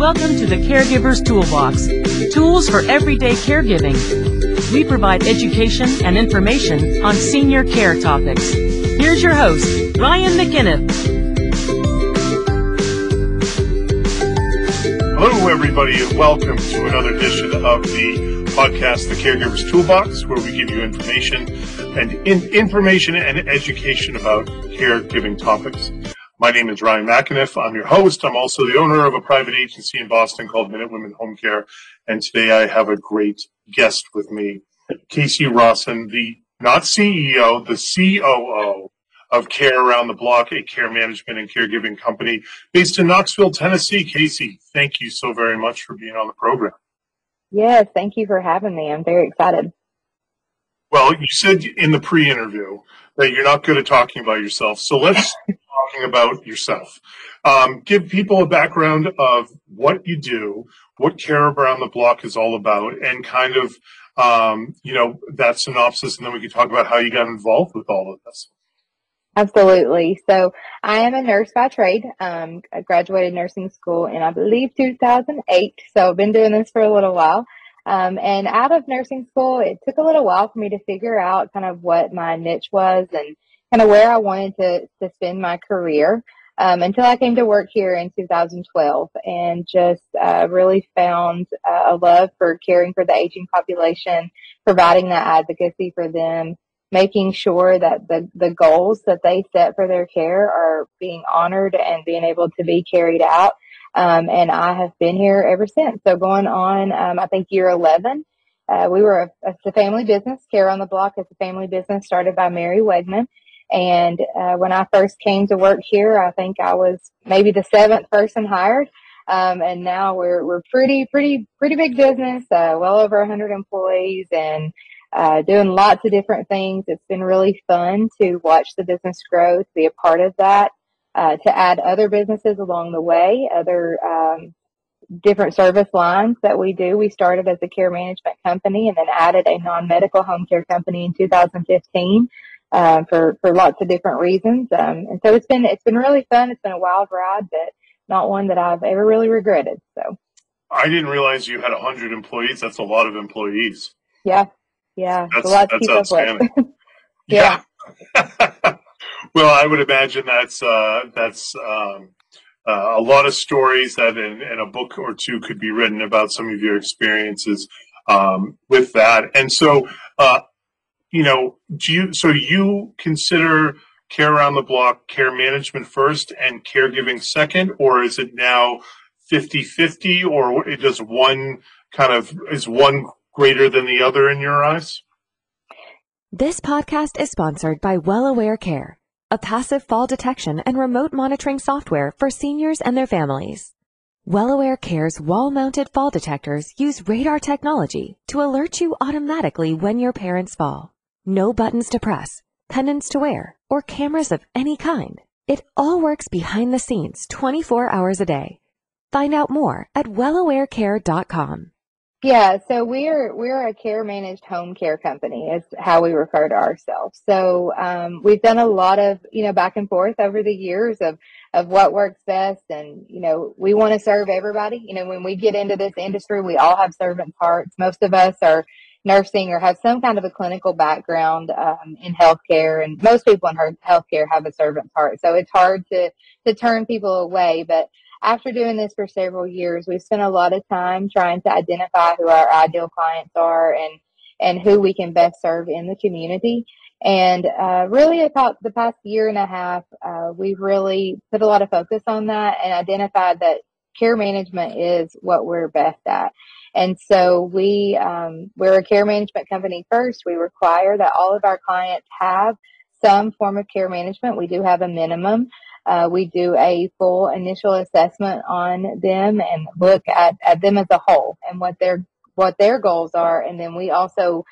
Welcome to the Caregiver's Toolbox tools for everyday caregiving. We provide education and information on senior care topics. Here's your host, Ryan McInnes. Hello, everybody, and welcome to another edition of the podcast, The Caregiver's Toolbox, where we give you information and in, information and education about caregiving topics. My name is Ryan McAniff. I'm your host. I'm also the owner of a private agency in Boston called Minute Women Home Care. And today I have a great guest with me, Casey Rausin, the not CEO, the COO of Care Around the Block, a care management and caregiving company based in Knoxville, Tennessee. Casey, thank you so very much for being on the program. Yes, thank you for having me. I'm very excited. Well, you said in the pre-interview that you're not good at talking about yourself. So let's talking about yourself. Um, give people a background of what you do, what Care Around the Block is all about, and kind of, um, you know, that synopsis, and then we can talk about how you got involved with all of this. Absolutely. So I am a nurse by trade. Um, I graduated nursing school in, I believe, 2008. So I've been doing this for a little while. Um, and out of nursing school, it took a little while for me to figure out kind of what my niche was and kind of where I wanted to, to spend my career um, until I came to work here in 2012 and just uh, really found uh, a love for caring for the aging population, providing that advocacy for them, making sure that the, the goals that they set for their care are being honored and being able to be carried out. Um, and I have been here ever since. So going on, um, I think year 11. Uh, we were a, a, family business. Care on the Block is a family business started by Mary Wegman. And uh, when I first came to work here, I think I was maybe the seventh person hired. Um, and now we're we're pretty pretty pretty big business, uh, well over 100 employees, and uh, doing lots of different things. It's been really fun to watch the business grow, to be a part of that, uh, to add other businesses along the way, other um, different service lines that we do. We started as a care management company and then added a non-medical home care company in 2015 um, for for lots of different reasons. Um, and so it's been it's been really fun. It's been a wild ride, but not one that I've ever really regretted. So I didn't realize you had hundred employees. That's a lot of employees. Yeah, yeah, that's, a lot to keep outstanding. up with. yeah. yeah. well, I would imagine that's uh, that's. Um, uh, a lot of stories that in, in, a book or two could be written about some of your experiences um, with that. And so, uh, you know, do you so you consider care around the block care management first and caregiving second, or is it now 50-50 or does one kind of is one greater than the other in your eyes? This podcast is sponsored by Well Aware Care, a passive fall detection and remote monitoring software for seniors and their families. WellAware Care's wall-mounted fall detectors use radar technology to alert you automatically when your parents fall. No buttons to press, pendants to wear, or cameras of any kind. It all works behind the scenes 24 hours a day. Find out more at wellawarecare.com. Yeah, so we're we're a care managed home care company is how we refer to ourselves. So um, we've done a lot of you know back and forth over the years of of what works best, and you know we want to serve everybody. You know when we get into this industry, we all have servant hearts. Most of us are nursing or have some kind of a clinical background um, in healthcare, and most people in healthcare have a servant's heart. So it's hard to to turn people away. But after doing this for several years, we've spent a lot of time trying to identify who our ideal clients are and and who we can best serve in the community. And uh, really, about the past year and a half, uh, we've really put a lot of focus on that and identified that care management is what we're best at. And so we, um, we're a care management company first. We require that all of our clients have some form of care management. We do have a minimum. Uh, we do a full initial assessment on them and look at, at them as a whole and what their what their goals are, and then we also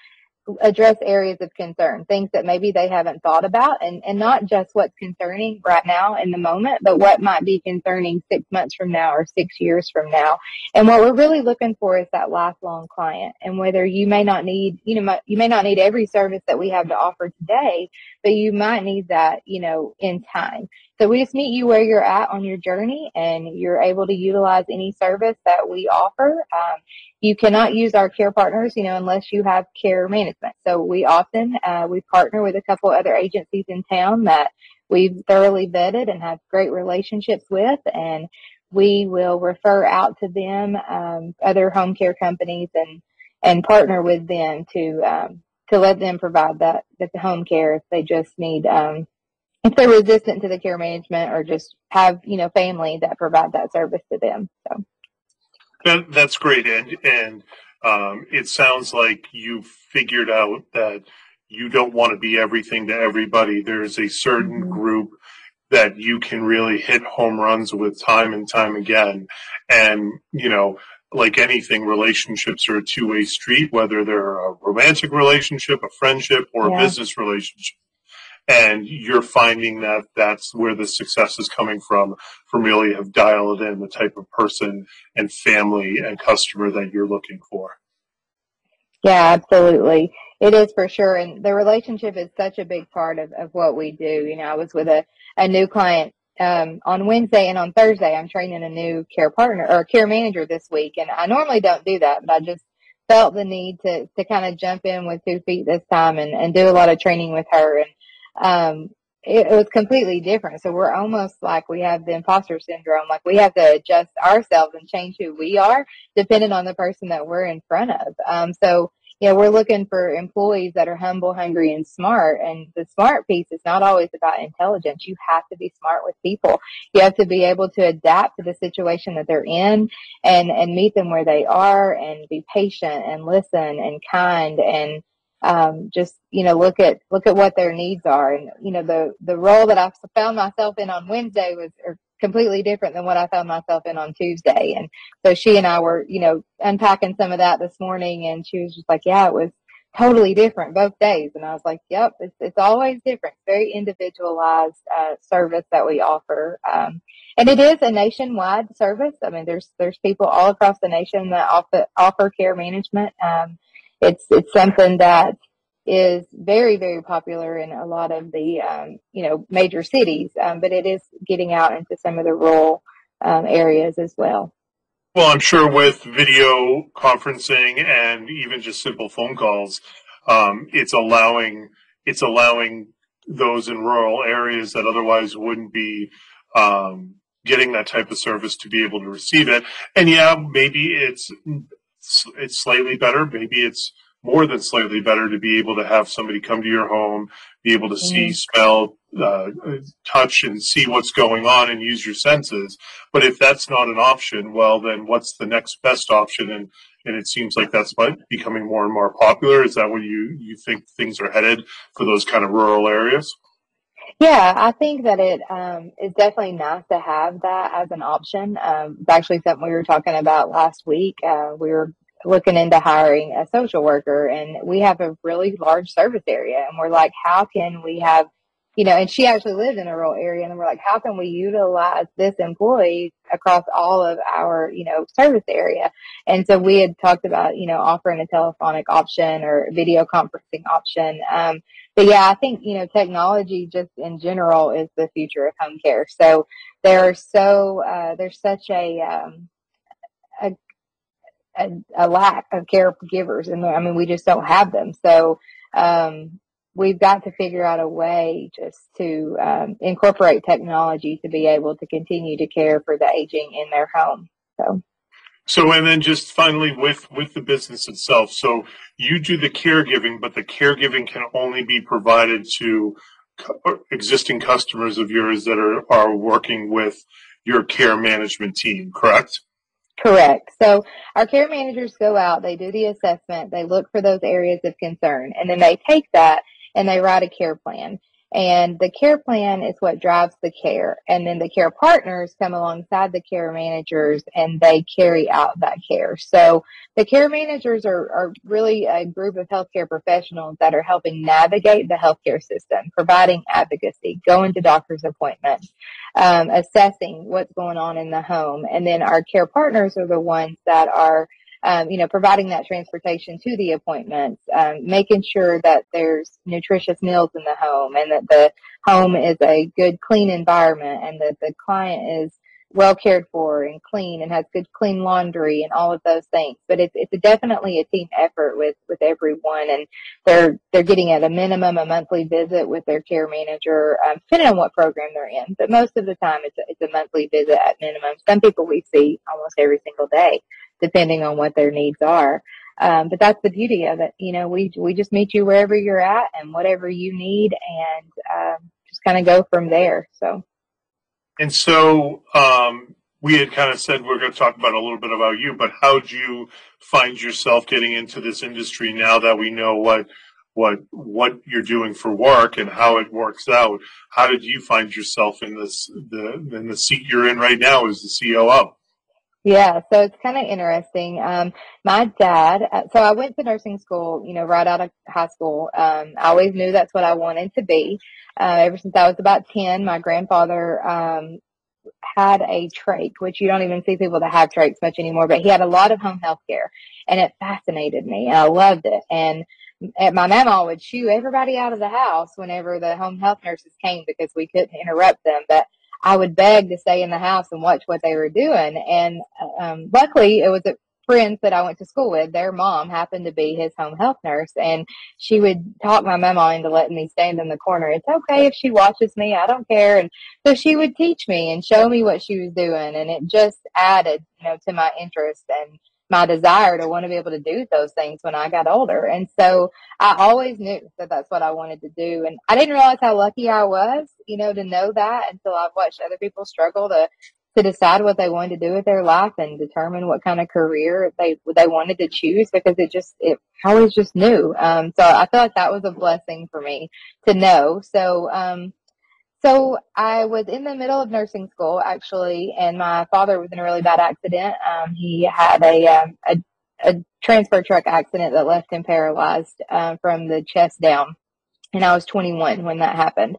address areas of concern, things that maybe they haven't thought about and, and not just what's concerning right now in the moment, but what might be concerning six months from now or six years from now. And what we're really looking for is that lifelong client and whether you may not need, you know, you may not need every service that we have to offer today, but you might need that, you know, in time. So we just meet you where you're at on your journey and you're able to utilize any service that we offer. Um, you cannot use our care partners, you know, unless you have care management. So we often, uh, we partner with a couple other agencies in town that we've thoroughly vetted and have great relationships with and we will refer out to them, um, other home care companies and, and partner with them to, um, to let them provide that, that the home care if they just need, um, if they're resistant to the care management or just have, you know, family that provide that service to them. So that, that's great. And, and, um, it sounds like you figured out that you don't want to be everything to everybody. There's a certain mm-hmm. group that you can really hit home runs with time and time again. And, you know, like anything, relationships are a two way street, whether they're a romantic relationship, a friendship, or yeah. a business relationship and you're finding that that's where the success is coming from from really have dialed in the type of person and family and customer that you're looking for. Yeah absolutely. It is for sure. And the relationship is such a big part of, of what we do. You know i was with a, a new client um, on wednesday and on thursday i'm training a new care partner or care manager this week. And i normally don't do that but i just felt the need to to kind of jump in with two feet this time and, and do a lot of training with her. And um, it, it, was completely different. So we're almost like we have the imposter syndrome. Like we have to adjust ourselves and change who we are depending on the person that we're in front of. Um, so, yeah, we're looking for employees that are humble, hungry, and smart. And the smart piece is not always about intelligence. You have to be smart with people. You have to be able to adapt to the situation that they're in and, and meet them where they are and be patient and listen and kind and, um, just you know look at look at what their needs are. And you know the the role that I found myself in on Wednesday was completely different than what I found myself in on Tuesday. And so she and I were you know unpacking some of that this morning and she was just like yeah it was totally different both days. And I was like yep it's it's always different. Very individualized uh, service that we offer. Um, and it is a nationwide service. I mean there's there's people all across the nation that offer offer care management. Um, it's it's something that is very very popular in a lot of the um, you know major cities, um, but it is getting out into some of the rural um, areas as well. Well, I'm sure with video conferencing and even just simple phone calls, um, it's allowing it's allowing those in rural areas that otherwise wouldn't be um, getting that type of service to be able to receive it. And yeah, maybe it's it's slightly better. Maybe it's more than slightly better to be able to have somebody come to your home, be able to see, smell, uh, touch, and see what's going on and use your senses. But if that's not an option, well, then what's the next best option? And and it seems like that's becoming more and more popular. Is that where you you think things are headed for those kind of rural areas? Yeah, I think that it um, is definitely nice to have that as an option. Um, it's actually something we were talking about last week. Uh, we were looking into hiring a social worker, and we have a really large service area, and we're like, how can we have you know, and she actually lived in a rural area and we're like, how can we utilize this employee across all of our, you know, service area? And so we had talked about, you know, offering a telephonic option or video conferencing option. Um, but yeah, I think, you know, technology just in general is the future of home care. So there are so, uh, there's such a, um, a, a, a lack of caregivers and I mean, we just don't have them. So, um, we've got to figure out a way just to um, incorporate technology to be able to continue to care for the aging in their home. So. So, and then just finally with, with the business itself. So you do the caregiving, but the caregiving can only be provided to existing customers of yours that are, are working with your care management team, correct? Correct. So our care managers go out, they do the assessment, they look for those areas of concern, and then they take that and they write a care plan. And the care plan is what drives the care. And then the care partners come alongside the care managers and they carry out that care. So the care managers are, are really a group of healthcare professionals that are helping navigate the healthcare system, providing advocacy, going to doctor's appointments, um, assessing what's going on in the home. And then our care partners are the ones that are um, you know, providing that transportation to the appointments, um, making sure that there's nutritious meals in the home and that the home is a good, clean environment and that the client is well cared for and clean and has good clean laundry and all of those things. But it's it's definitely a team effort with with everyone, and they're they're getting at a minimum a monthly visit with their care manager, um, depending on what program they're in. But most of the time, it's a, it's a monthly visit at minimum. Some people we see almost every single day depending on what their needs are. Um, but that's the beauty of it. You know, we, we just meet you wherever you're at and whatever you need and, um, just kind of go from there. So. And so, um, we had kind of said we are going to talk about a little bit about you, but how do you find yourself getting into this industry now that we know what what what you're doing for work and how it works out? How did you find yourself in this the in the seat you're in right now as the COO? Yeah, so it's kind of interesting. Um, my dad, uh, so I went to nursing school, you know, right out of high school. Um, I always knew that's what I wanted to be. Uh, ever since I was about 10, my grandfather, um, had a trach, which you don't even see people that have trachs much anymore, but he had a lot of home health care and it fascinated me and I loved it. And my mama would shoo everybody out of the house whenever the home health nurses came because we couldn't interrupt them. But I would beg to stay in the house and watch what they were doing. And um, luckily, it was a friends that I went to school with. Their mom happened to be his home health nurse, and she would talk my mama into letting me stand in the corner. It's okay if she watches me; I don't care. And so she would teach me and show me what she was doing, and it just added, you know, to my interest and my desire to want to be able to do those things when I got older. And so I always knew that that's what I wanted to do. And I didn't realize how lucky I was, you know, to know that until I've watched other people struggle to to decide what they wanted to do with their life and determine what kind of career they they wanted to choose because it just it I always just knew. Um, so I feel like that was a blessing for me to know. So um, so I was in the middle of nursing school actually, and my father was in a really bad accident. Um, he had a, um, a, a transfer truck accident that left him paralyzed uh, from the chest down, and I was 21 when that happened,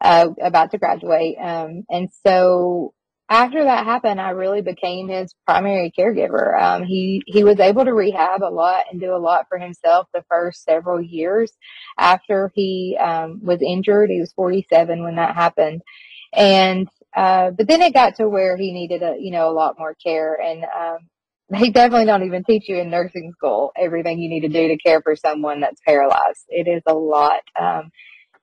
uh, about to graduate. Um, and so after that happened, I really became his primary caregiver. Um, he he was able to rehab a lot and do a lot for himself the first several years after he um, was injured. He was 47 when that happened, and uh, but then it got to where he needed a you know a lot more care and. Um, they definitely don't even teach you in nursing school everything you need to do to care for someone that's paralyzed. It is a lot. Um,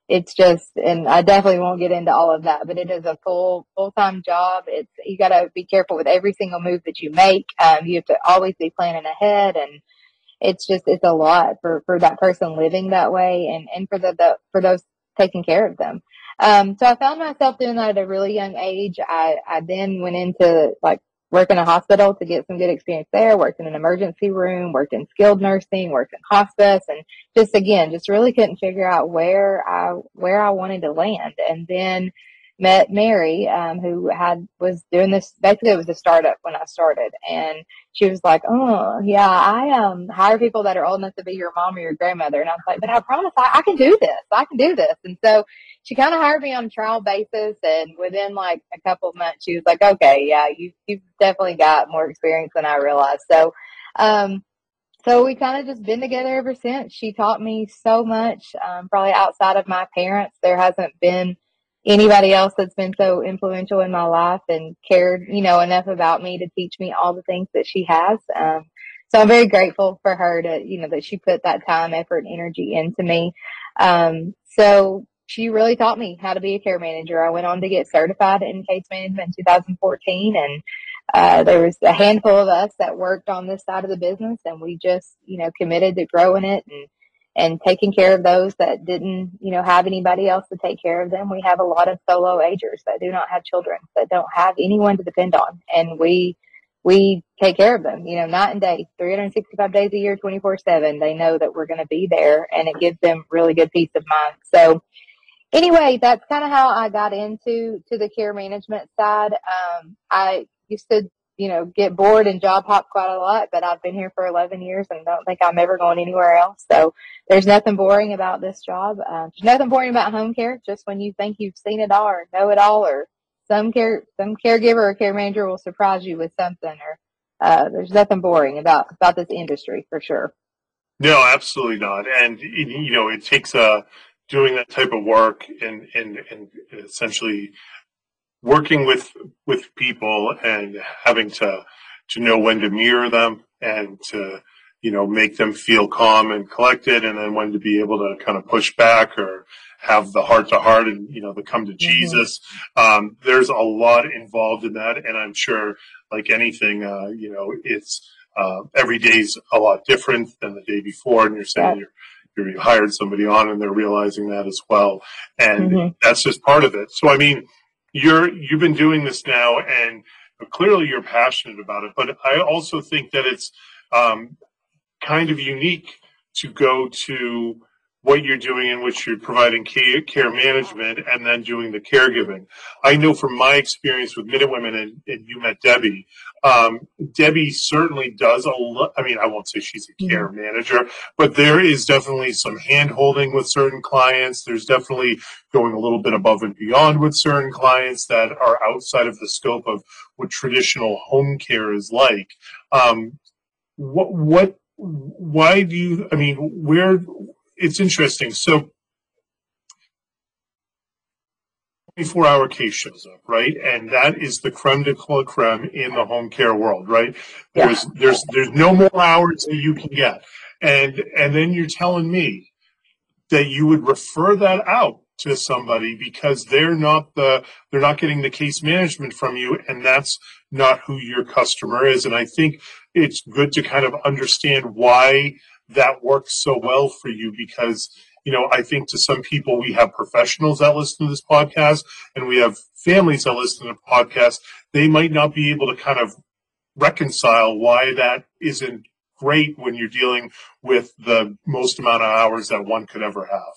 it's just, and I definitely won't get into all of that, but it is a full, full-time job. It's, you gotta be careful with every single move that you make. Um, you have to always be planning ahead and it's just, it's a lot for, for that person living that way and, and for the, the for those taking care of them. Um, so I found myself doing that at a really young age. I, I then went into like worked in a hospital to get some good experience there, worked in an emergency room, worked in skilled nursing, worked in hospice and just again, just really couldn't figure out where I, where I wanted to land. And then met Mary, um, who had, was doing this, basically it was a startup when I started and she was like, Oh yeah, I, um, hire people that are old enough to be your mom or your grandmother. And I was like, but I promise I, I can do this. I can do this. And so she kind of hired me on a trial basis and within like a couple of months she was like okay yeah you you've definitely got more experience than i realized. So um so we kind of just been together ever since. She taught me so much um, probably outside of my parents. There hasn't been anybody else that's been so influential in my life and cared you know enough about me to teach me all the things that she has um, so i'm very grateful for her to you know that she put that time effort and energy into me. Um, so she really taught me how to be a care manager. I went on to get certified in case management in 2014 and uh, there was a handful of us that worked on this side of the business and we just, you know, committed to growing it and, and taking care of those that didn't, you know, have anybody else to take care of them. We have a lot of solo agers that do not have children, that don't have anyone to depend on. And we, we take care of them, you know, night and day, 365 days a year, 24 seven. They know that we're going to be there and it gives them really good peace of mind. So, anyway, that's kind of how I got into to the care management side. Um, I used to, you know, get bored and job hop quite a lot, but I've been here for 11 years and don't think I'm ever going anywhere else. So there's nothing boring about this job. Uh, there's nothing boring about home care. Just when you think you've seen it all or know it all, or some care, some caregiver or care manager will surprise you with something. Or uh, there's nothing boring about about this industry for sure. No, absolutely not. And you know, it takes a doing that type of work and and and essentially working with with people and having to to know when to mirror them and to you know make them feel calm and collected and then when to be able to kind of push back or have the heart to heart and you know the come to mm-hmm. jesus um, there's a lot involved in that and i'm sure like anything uh, you know it's uh, every day's a lot different than the day before and you're saying yeah. you're you hired somebody on and they're realizing that as well and mm-hmm. that's just part of it so i mean you're you've been doing this now, and clearly you're passionate about it. But I also think that it's um, kind of unique to go to what you're doing in which you're providing care management and then doing the caregiving. I know from my experience with Minute Women and, and you met Debbie, um, Debbie certainly does a lot. I mean, I won't say she's a care mm-hmm. manager, but there is definitely some hand holding with certain clients. There's definitely going a little bit above and beyond with certain clients that are outside of the scope of what traditional home care is like. Um, what, what, why do you, I mean, where, it's interesting. So 24 hour case shows up, right? And that is the creme de la creme in the home care world, right? There's yeah. there's there's no more hours that you can get. And and then you're telling me that you would refer that out to somebody because they're not the they're not getting the case management from you and that's not who your customer is and i think it's good to kind of understand why that works so well for you because you know i think to some people we have professionals that listen to this podcast and we have families that listen to the podcast they might not be able to kind of reconcile why that isn't great when you're dealing with the most amount of hours that one could ever have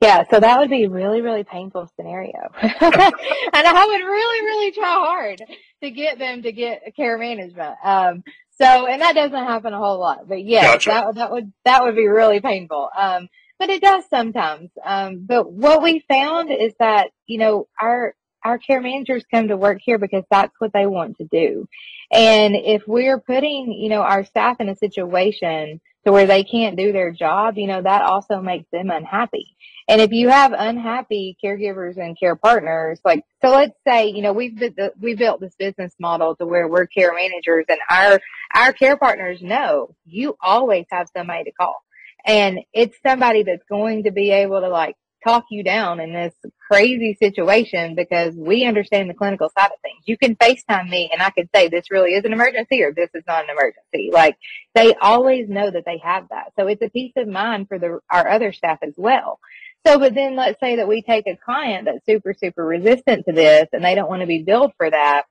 yeah, so that would be a really, really painful scenario. and I would really, really try hard to get them to get care management. Um, so, and that doesn't happen a whole lot, but yeah, gotcha. that, that would, that would be really painful. Um, but it does sometimes. Um, but what we found is that, you know, our, our care managers come to work here because that's what they want to do. And if we're putting, you know, our staff in a situation to where they can't do their job, you know, that also makes them unhappy. And if you have unhappy caregivers and care partners, like, so let's say, you know, we've, we built this business model to where we're care managers and our, our care partners know you always have somebody to call. And it's somebody that's going to be able to like talk you down in this crazy situation because we understand the clinical side of things. You can FaceTime me and I can say this really is an emergency or this is not an emergency. Like they always know that they have that. So it's a peace of mind for the, our other staff as well. So, but then let's say that we take a client that's super, super resistant to this and they don't want to be billed for that.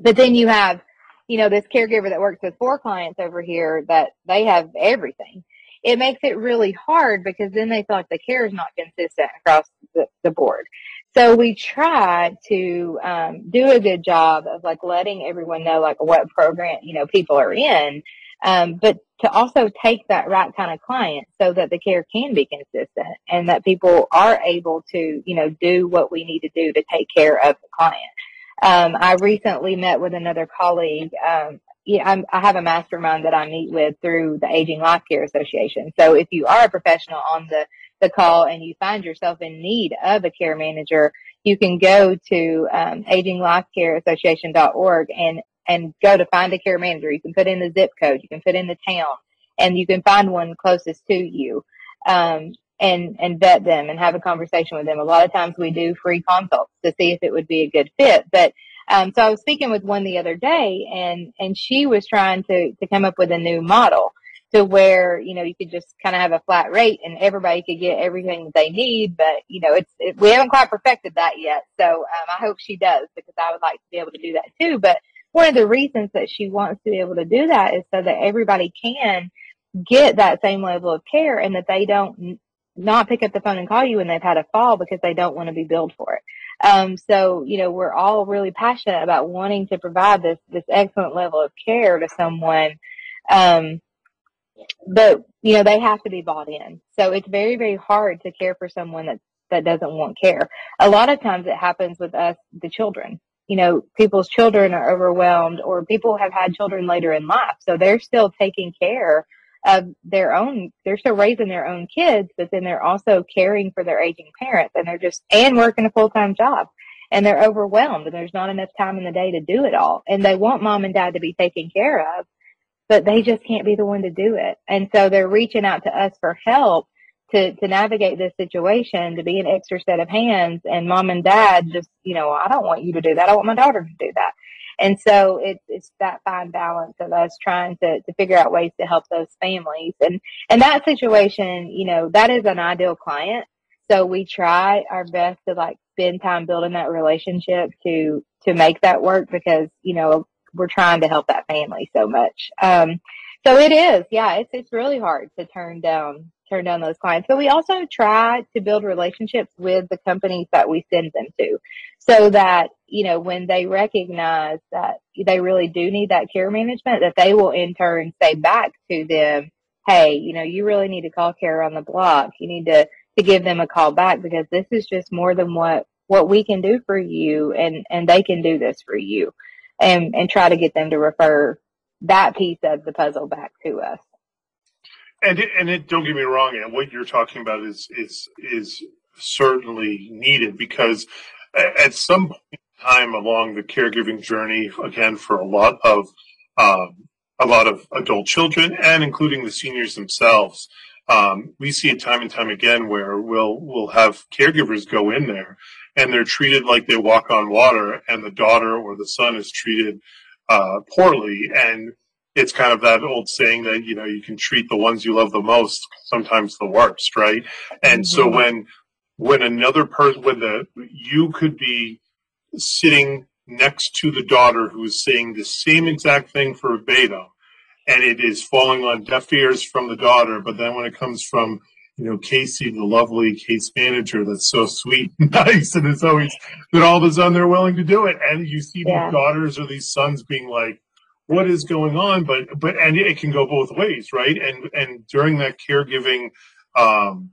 But then you have, you know, this caregiver that works with four clients over here that they have everything. It makes it really hard because then they feel like the care is not consistent across the, the board. So we try to um, do a good job of like letting everyone know like what program, you know, people are in um, but to also take that right kind of client so that the care can be consistent and that people are able to, you know, do what we need to do to take care of the client. Um, I recently met with another colleague. Um, yeah, I'm, i have a mastermind that I meet with through the Aging Life Care Association. So if you are a professional on the, the call and you find yourself in need of a care manager, you can go to um, aginglifecareassociation.org and and go to find a care manager. You can put in the zip code, you can put in the town, and you can find one closest to you. Um, and and vet them and have a conversation with them. A lot of times we do free consults to see if it would be a good fit. But um, so I was speaking with one the other day, and and she was trying to to come up with a new model to where you know you could just kind of have a flat rate and everybody could get everything that they need. But you know it's it, we haven't quite perfected that yet. So um, I hope she does because I would like to be able to do that too. But one of the reasons that she wants to be able to do that is so that everybody can get that same level of care and that they don't not pick up the phone and call you when they've had a fall because they don't want to be billed for it. Um, so, you know, we're all really passionate about wanting to provide this, this excellent level of care to someone. Um, but, you know, they have to be bought in. So it's very, very hard to care for someone that, that doesn't want care. A lot of times it happens with us, the children. You know, people's children are overwhelmed or people have had children later in life. So they're still taking care of their own, they're still raising their own kids, but then they're also caring for their aging parents and they're just, and working a full time job and they're overwhelmed and there's not enough time in the day to do it all. And they want mom and dad to be taken care of, but they just can't be the one to do it. And so they're reaching out to us for help to, to navigate this situation, to be an extra set of hands. And mom and dad just, you know, I don't want you to do that. I want my daughter to do that. And so it's it's that fine balance of us trying to, to figure out ways to help those families. And and that situation, you know, that is an ideal client. So we try our best to like spend time building that relationship to to make that work because, you know, we're trying to help that family so much. Um so it is, yeah, it's it's really hard to turn down turn down those clients. But we also try to build relationships with the companies that we send them to so that, you know, when they recognize that they really do need that care management, that they will in turn say back to them, Hey, you know, you really need to call care on the block. You need to, to give them a call back because this is just more than what, what we can do for you and, and they can do this for you and, and try to get them to refer that piece of the puzzle back to us. And it, and it, don't get me wrong, and what you're talking about is is is certainly needed because at some point in time along the caregiving journey, again for a lot of um, a lot of adult children and including the seniors themselves, um, we see it time and time again where we'll we'll have caregivers go in there and they're treated like they walk on water, and the daughter or the son is treated uh, poorly. And it's kind of that old saying that you know you can treat the ones you love the most sometimes the worst right and mm-hmm. so when when another person when the you could be sitting next to the daughter who's saying the same exact thing for beta and it is falling on deaf ears from the daughter but then when it comes from you know casey the lovely case manager that's so sweet and nice and it's always that all of a sudden they're willing to do it and you see yeah. these daughters or these sons being like what is going on but but and it can go both ways right and and during that caregiving um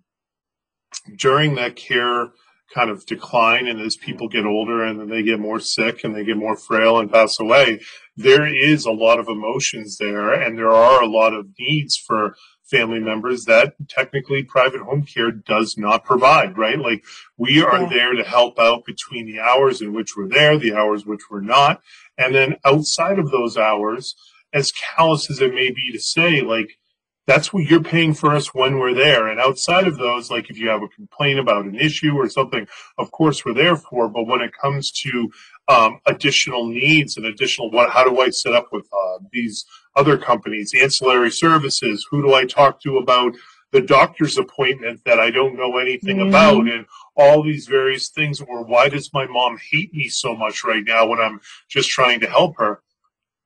during that care kind of decline and as people get older and then they get more sick and they get more frail and pass away there is a lot of emotions there and there are a lot of needs for family members that technically private home care does not provide, right? Like we are yeah. there to help out between the hours in which we're there, the hours which we're not. And then outside of those hours, as callous as it may be to say, like, that's what you're paying for us when we're there. And outside of those, like if you have a complaint about an issue or something, of course we're there for. But when it comes to um, additional needs and additional what, how do I set up with uh, these other companies, ancillary services? Who do I talk to about the doctor's appointment that I don't know anything mm-hmm. about? And all these various things. Or why does my mom hate me so much right now when I'm just trying to help her?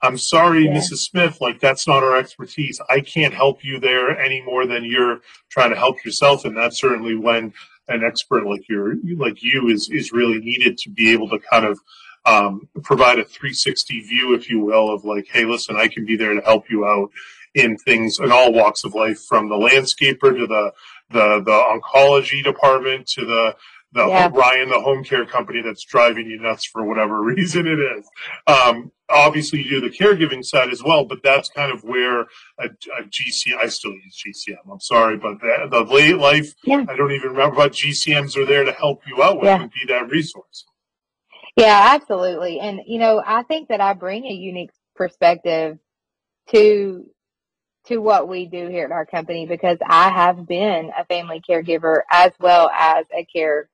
I'm sorry, yeah. Mrs. Smith, like that's not our expertise. I can't help you there any more than you're trying to help yourself. And that's certainly when an expert like you like you is, is really needed to be able to kind of um, provide a 360 view, if you will, of like, hey, listen, I can be there to help you out in things in all walks of life, from the landscaper to the the the oncology department to the the yeah. Ryan, the home care company that's driving you nuts for whatever reason it is. Um, obviously, you do the caregiving side as well, but that's kind of where a, a GCM, I still use GCM, I'm sorry, but the, the late life, yeah. I don't even remember, but GCMs are there to help you out with yeah. and be that resource. Yeah, absolutely. And, you know, I think that I bring a unique perspective to to what we do here at our company because I have been a family caregiver as well as a care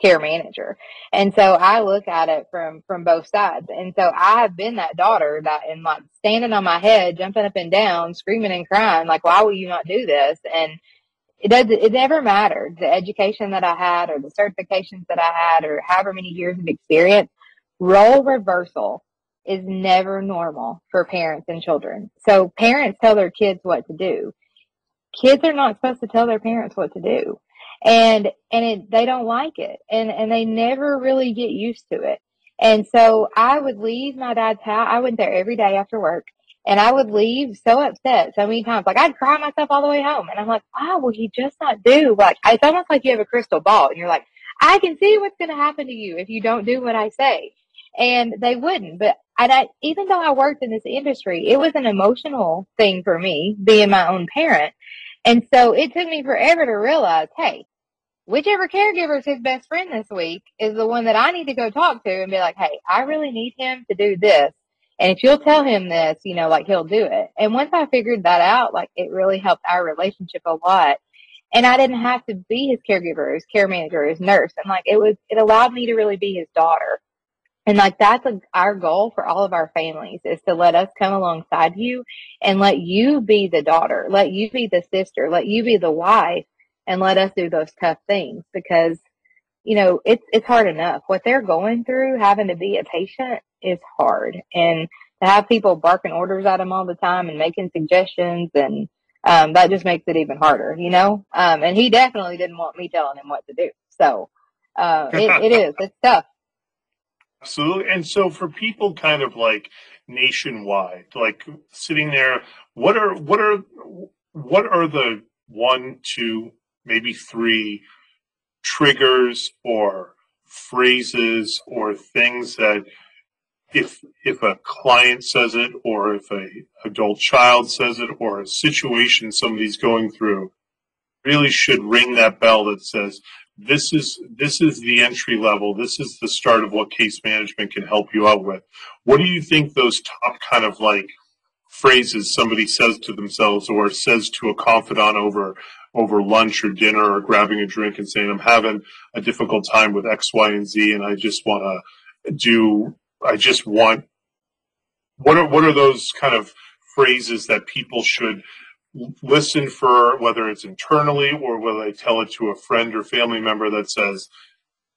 care manager. And so I look at it from from both sides. And so I have been that daughter that in like standing on my head, jumping up and down, screaming and crying, like, why will you not do this? And it does it never mattered. The education that I had or the certifications that I had or however many years of experience, role reversal is never normal for parents and children. So parents tell their kids what to do. Kids are not supposed to tell their parents what to do. and and it, they don't like it. And and they never really get used to it. And so i would leave my dad's house. I went there every day after work. And i would leave so upset so many times. Like i'd cry myself all the way home. And i'm like wow will he just not do? Like it's almost like you have a crystal ball. And you're like i can see what's going to happen to you if you don't do what i say. And they wouldn't. But and I, even though I worked in this industry, it was an emotional thing for me being my own parent. And so it took me forever to realize, hey, whichever caregiver is his best friend this week is the one that I need to go talk to and be like, hey, I really need him to do this. And if you'll tell him this, you know, like he'll do it. And once I figured that out, like it really helped our relationship a lot. And I didn't have to be his caregiver, his care manager, his nurse. And like it was, it allowed me to really be his daughter. And like that's a, our goal for all of our families is to let us come alongside you and let you be the daughter, let you be the sister, let you be the wife and let us do those tough things because you know it's it's hard enough. What they're going through having to be a patient is hard. And to have people barking orders at them all the time and making suggestions and um, that just makes it even harder you know? Um, and he definitely didn't want me telling him what to do. So uh, it, it is. It's tough Absolutely. And so for people kind of like nationwide, like sitting there, what are what are what are the one, two, maybe three triggers or phrases or things that if if a client says it or if a adult child says it or a situation somebody's going through really should ring that bell that says this is this is the entry level. This is the start of what case management can help you out with. What do you think those top kind of like phrases somebody says to themselves or says to a confidant over over lunch or dinner or grabbing a drink and saying i'm having a difficult time with x y and z and i just want to do i just want what are what are those kind of phrases that people should listen for whether it's internally or whether they tell it to a friend or family member that says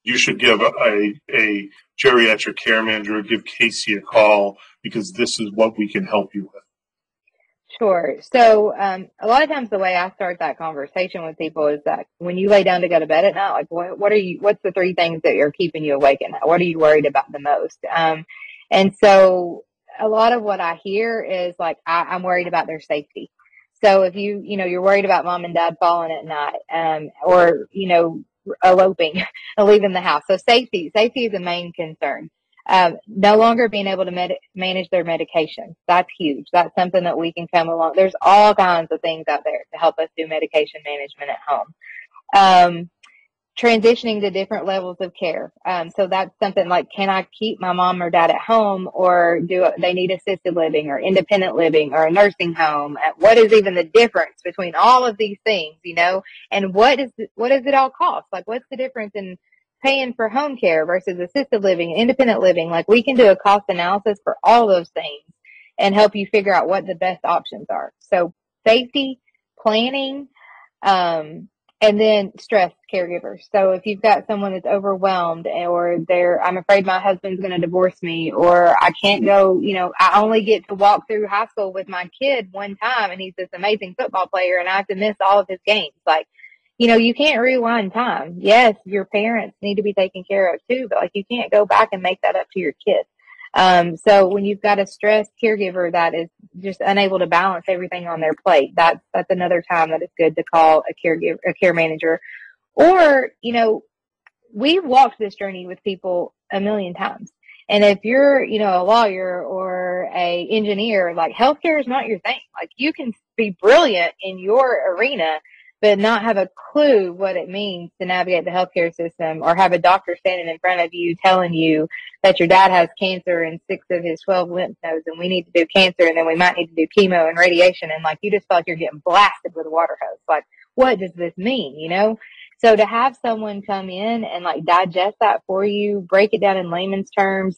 you should give a, a geriatric care manager or give casey a call because this is what we can help you with Sure. So, um, a lot of times the way I start that conversation with people is that when you lay down to go to bed at night, like what, what are you, what's the three things that are keeping you awake at night? What are you worried about the most? Um, and so a lot of what I hear is like, I, I'm worried about their safety. So if you, you know, you're worried about mom and dad falling at night, um, or, you know, eloping leaving the house. So safety, safety is a main concern. Um, no longer being able to med- manage their medication. That's huge. That's something that we can come along. There's all kinds of things out there to help us do medication management at home. Um, transitioning to different levels of care. Um, so that's something like, can I keep my mom or dad at home or do they need assisted living or independent living or a nursing home? Uh, what is even the difference between all of these things, you know? And what is, what does it all cost? Like, what's the difference in paying for home care versus assisted living, independent living? Like, we can do a cost analysis for all those things and help you figure out what the best options are. So safety, planning, um, and then stress caregivers. So if you've got someone that's overwhelmed or they're, I'm afraid my husband's going to divorce me or I can't go, you know, I only get to walk through high school with my kid one time and he's this amazing football player and I have to miss all of his games. Like, you know, you can't rewind time. Yes, your parents need to be taken care of too, but like you can't go back and make that up to your kids. Um, so when you've got a stressed caregiver that is just unable to balance everything on their plate, that's that's another time that it's good to call a caregiver, a care manager, or you know, we've walked this journey with people a million times. And if you're, you know, a lawyer or a engineer, like healthcare is not your thing. Like you can be brilliant in your arena, but not have a clue what it means to navigate the healthcare system or have a doctor standing in front of you telling you that your dad has cancer in six of his 12 lymph nodes and we need to do cancer and then we might need to do chemo and radiation. And like, you just feel like you're getting blasted with a water hose. Like, what does this mean? You know? So to have someone come in and like digest that for you, break it down in layman's terms,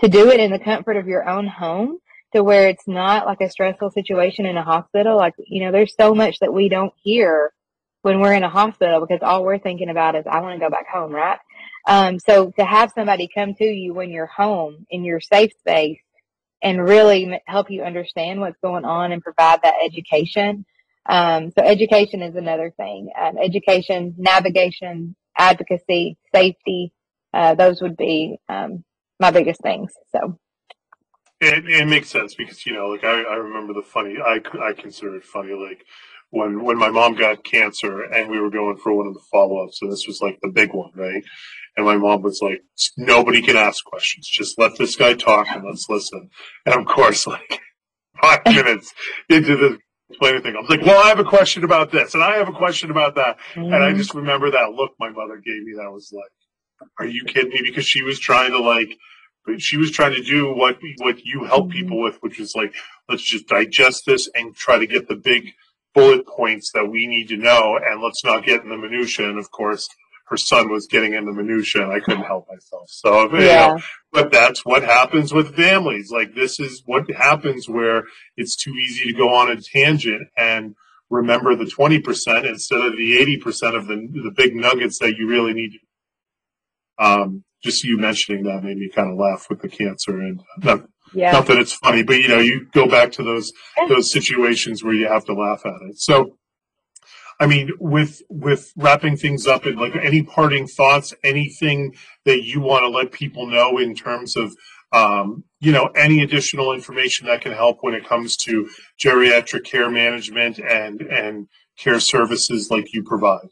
to do it in the comfort of your own home to where it's not like a stressful situation in a hospital. Like, you know, there's so much that we don't hear when we're in a hospital because all we're thinking about is I want to go back home, right? Um, so to have somebody come to you when you're home in your safe space and really help you understand what's going on and provide that education, Um, so education is another thing. Um, education, navigation, advocacy, safety. Uh, those would be um, my biggest things. So. It, it makes sense because you know, like I, I remember the funny. I, I consider it funny, like when when my mom got cancer and we were going for one of the follow ups, and this was like the big one, right? And my mom was like, "Nobody can ask questions. Just let this guy talk and let's listen." And of course, like five minutes into the explaining thing, I was like, "Well, I have a question about this, and I have a question about that," mm-hmm. and I mm-hmm. just remember that look my mother gave me. That was like, "Are you kidding me?" Because she was trying to like she was trying to do what what you help people with, which is like let's just digest this and try to get the big bullet points that we need to know, and let's not get in the minutia. And of course, her son was getting in the minutia, and I couldn't help myself. So, yeah. Know, but that's what happens with families. Like this is what happens where it's too easy to go on a tangent and remember the 20% instead of the 80% of the, the big nuggets that you really need. Um, just you mentioning that made me kind of laugh with the cancer and not, yeah. not that it's funny, but you know, you go back to those, those situations where you have to laugh at it. So, I mean, with, with wrapping things up and like any parting thoughts, anything that you want to let people know in terms of, um, you know, any additional information that can help when it comes to geriatric care management and, and care services like you provide?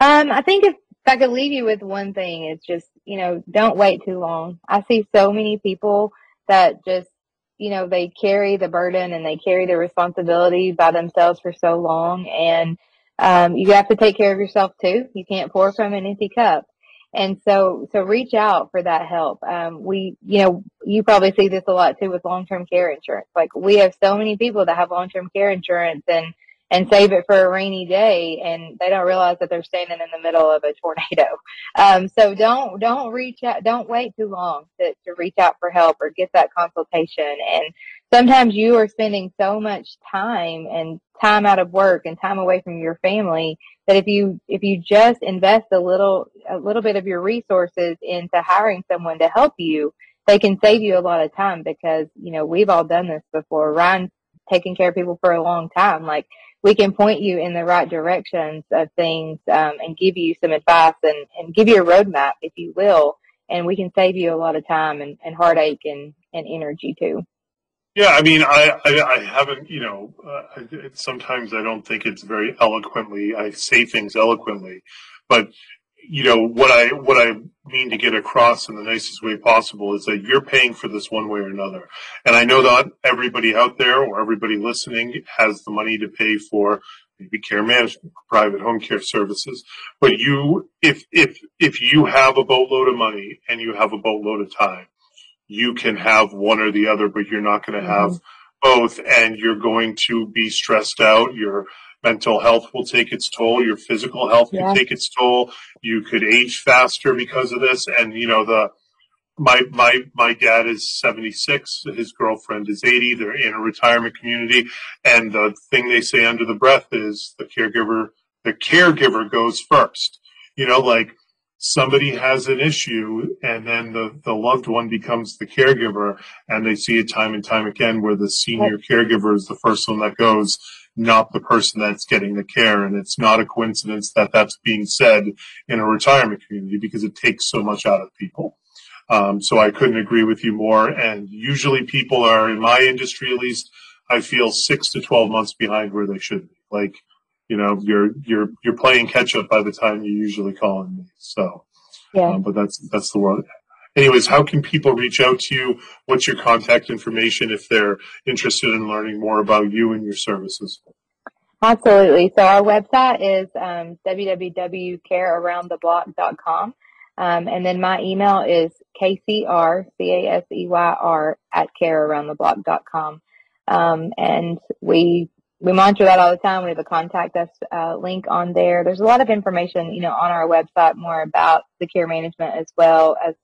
Um, I think if if I could leave you with one thing, it's just, you know, don't wait too long. I see so many people that just, you know, they carry the burden and they carry the responsibility by themselves for so long. And um, you have to take care of yourself too. You can't pour from an empty cup. And so, so reach out for that help. Um, we, you know, you probably see this a lot too with long-term care insurance. Like we have so many people that have long-term care insurance and and save it for a rainy day and they don't realize that they're standing in the middle of a tornado. Um, so don't, don't reach out, don't wait too long to, to reach out for help or get that consultation. And sometimes you are spending so much time and time out of work and time away from your family that if you, if you just invest a little, a little bit of your resources into hiring someone to help you, they can save you a lot of time because, you know, we've all done this before. Ryan's taking care of people for a long time. Like we can point you in the right directions of things um, and give you some advice and, and give you a roadmap, if you will. And we can save you a lot of time and, and heartache and, and energy too. Yeah, I mean, I, I, I haven't, you know, uh, sometimes I don't think it's very eloquently, I say things eloquently, but you know what I what I mean to get across in the nicest way possible is that you're paying for this one way or another. And I know that everybody out there or everybody listening has the money to pay for maybe care management, private home care services. But you if if if you have a boatload of money and you have a boatload of time, you can have one or the other, but you're not going to mm-hmm. have both and you're going to be stressed out. You're mental health will take its toll. Your physical health yeah. can take its toll. You could age faster because of this. And, you know, the, my, my, my dad is 76. His girlfriend is 80. They're in a retirement community. And the thing they say under the breath is the caregiver, the caregiver goes first. You know, like somebody has an issue and then the, the loved one becomes the caregiver and they see it time and time again where the senior caregiver is the first one that goes not the person that's getting the care. And it's not a coincidence that that's being said in a retirement community because it takes so much out of people. Um, so I couldn't agree with you more. And usually people are, in my industry at least, I feel six to 12 months behind where they should be. Like, you know, you're, you're, you're playing catch up by the time you usually call on me. So, yeah. Um, but that's, that's the world anyways, how can people reach out to you? What's your contact information if they're interested in learning more about you and your services? Absolutely. So our website is um, www.carearoundtheblock.com. Um, and then my email is caseyr, C-A-S-E-Y-R, at carearoundtheblock.com. Um, and we, we monitor that all the time. We have a contact us uh, link on there. There's a lot of information, you know, on our website more about the care management as well as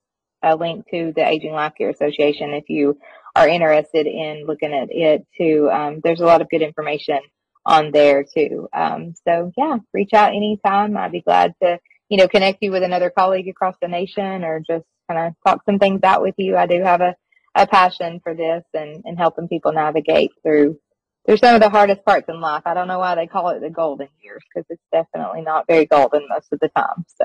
a link to the Aging Life Care Association if you are interested in looking at it too. Um, there's a lot of good information on there too. Um, so yeah, reach out anytime. I'd be glad to, you know, connect you with another colleague across the nation or just kind of talk some things out with you. I do have a, a passion for this and, and helping people navigate through they're some of the hardest parts in life. I don't know why they call it the golden years because it's definitely not very golden most of the time. So.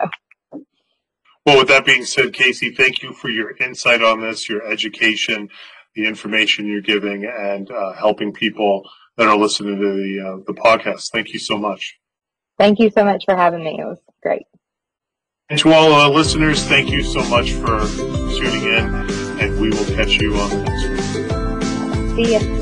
Well, with that being said, Casey, thank you for your insight on this, your education, the information you're giving, and uh, helping people that are listening to the uh, the podcast. Thank you so much. Thank you so much for having me. It was great. And to all uh, listeners, thank you so much for tuning in, and we will catch you on the next one. See ya.